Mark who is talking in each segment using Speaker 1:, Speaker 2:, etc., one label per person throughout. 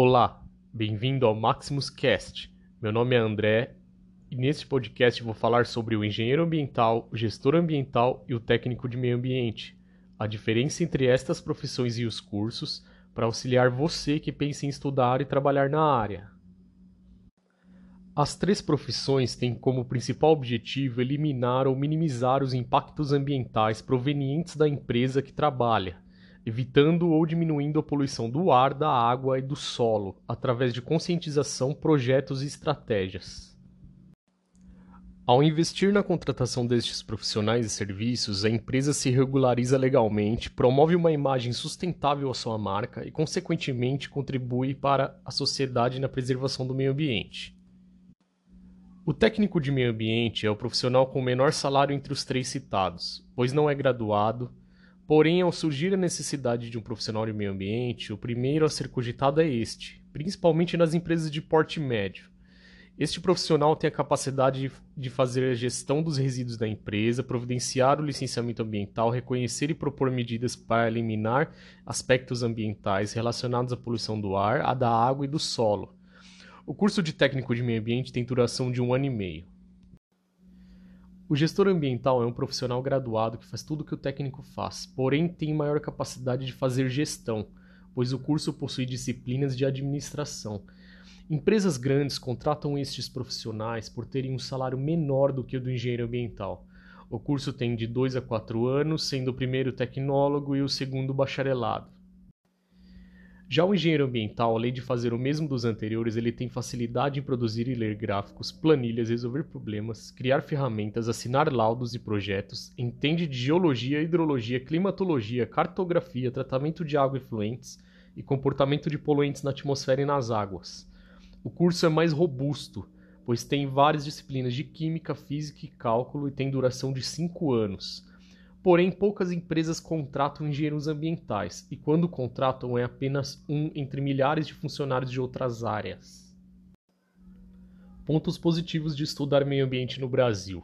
Speaker 1: Olá, bem-vindo ao Maximus Cast. Meu nome é André e neste podcast vou falar sobre o engenheiro ambiental, o gestor ambiental e o técnico de meio ambiente, a diferença entre estas profissões e os cursos, para auxiliar você que pensa em estudar e trabalhar na área. As três profissões têm como principal objetivo eliminar ou minimizar os impactos ambientais provenientes da empresa que trabalha evitando ou diminuindo a poluição do ar, da água e do solo, através de conscientização, projetos e estratégias. Ao investir na contratação destes profissionais e serviços, a empresa se regulariza legalmente, promove uma imagem sustentável à sua marca e, consequentemente, contribui para a sociedade na preservação do meio ambiente. O técnico de meio ambiente é o profissional com o menor salário entre os três citados, pois não é graduado, Porém, ao surgir a necessidade de um profissional de meio ambiente, o primeiro a ser cogitado é este, principalmente nas empresas de porte médio. Este profissional tem a capacidade de fazer a gestão dos resíduos da empresa, providenciar o licenciamento ambiental, reconhecer e propor medidas para eliminar aspectos ambientais relacionados à poluição do ar, a da água e do solo. O curso de técnico de meio ambiente tem duração de um ano e meio. O gestor ambiental é um profissional graduado que faz tudo o que o técnico faz, porém tem maior capacidade de fazer gestão, pois o curso possui disciplinas de administração. Empresas grandes contratam estes profissionais por terem um salário menor do que o do engenheiro ambiental. O curso tem de 2 a 4 anos, sendo o primeiro tecnólogo e o segundo bacharelado. Já o engenheiro ambiental, além de fazer o mesmo dos anteriores, ele tem facilidade em produzir e ler gráficos, planilhas, resolver problemas, criar ferramentas, assinar laudos e projetos, entende de geologia, hidrologia, climatologia, cartografia, tratamento de água e fluentes e comportamento de poluentes na atmosfera e nas águas. O curso é mais robusto, pois tem várias disciplinas de química, física e cálculo e tem duração de 5 anos Porém, poucas empresas contratam engenheiros ambientais, e quando contratam é apenas um entre milhares de funcionários de outras áreas. Pontos positivos de estudar meio ambiente no Brasil: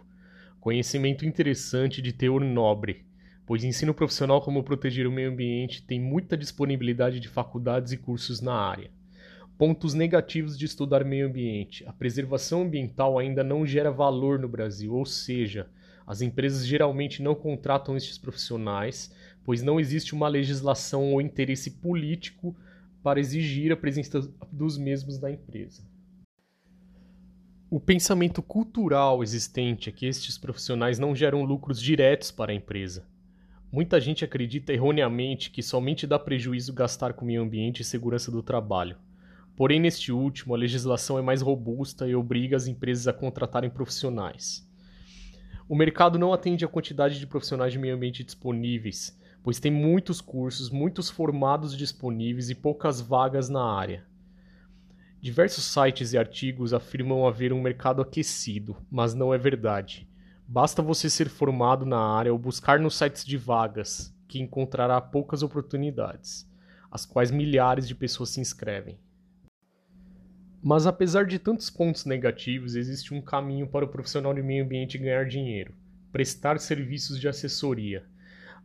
Speaker 1: conhecimento interessante de teor nobre, pois ensino profissional como proteger o meio ambiente tem muita disponibilidade de faculdades e cursos na área. Pontos negativos de estudar meio ambiente: a preservação ambiental ainda não gera valor no Brasil, ou seja, as empresas geralmente não contratam estes profissionais, pois não existe uma legislação ou interesse político para exigir a presença dos mesmos na empresa. O pensamento cultural existente é que estes profissionais não geram lucros diretos para a empresa. Muita gente acredita erroneamente que somente dá prejuízo gastar com o meio ambiente e segurança do trabalho. Porém, neste último, a legislação é mais robusta e obriga as empresas a contratarem profissionais. O mercado não atende a quantidade de profissionais de meio ambiente disponíveis, pois tem muitos cursos, muitos formados disponíveis e poucas vagas na área. Diversos sites e artigos afirmam haver um mercado aquecido, mas não é verdade. Basta você ser formado na área ou buscar nos sites de vagas, que encontrará poucas oportunidades, as quais milhares de pessoas se inscrevem. Mas apesar de tantos pontos negativos, existe um caminho para o profissional de meio ambiente ganhar dinheiro: prestar serviços de assessoria.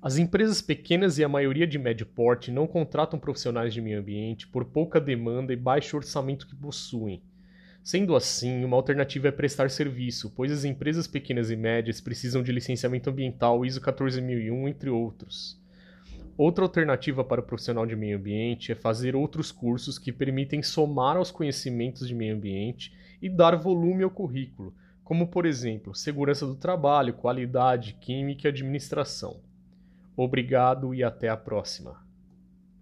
Speaker 1: As empresas pequenas e a maioria de médio porte não contratam profissionais de meio ambiente por pouca demanda e baixo orçamento que possuem. Sendo assim, uma alternativa é prestar serviço, pois as empresas pequenas e médias precisam de licenciamento ambiental ISO 14001, entre outros. Outra alternativa para o profissional de meio ambiente é fazer outros cursos que permitem somar aos conhecimentos de meio ambiente e dar volume ao currículo, como por exemplo, segurança do trabalho, qualidade, química e administração. Obrigado e até a próxima.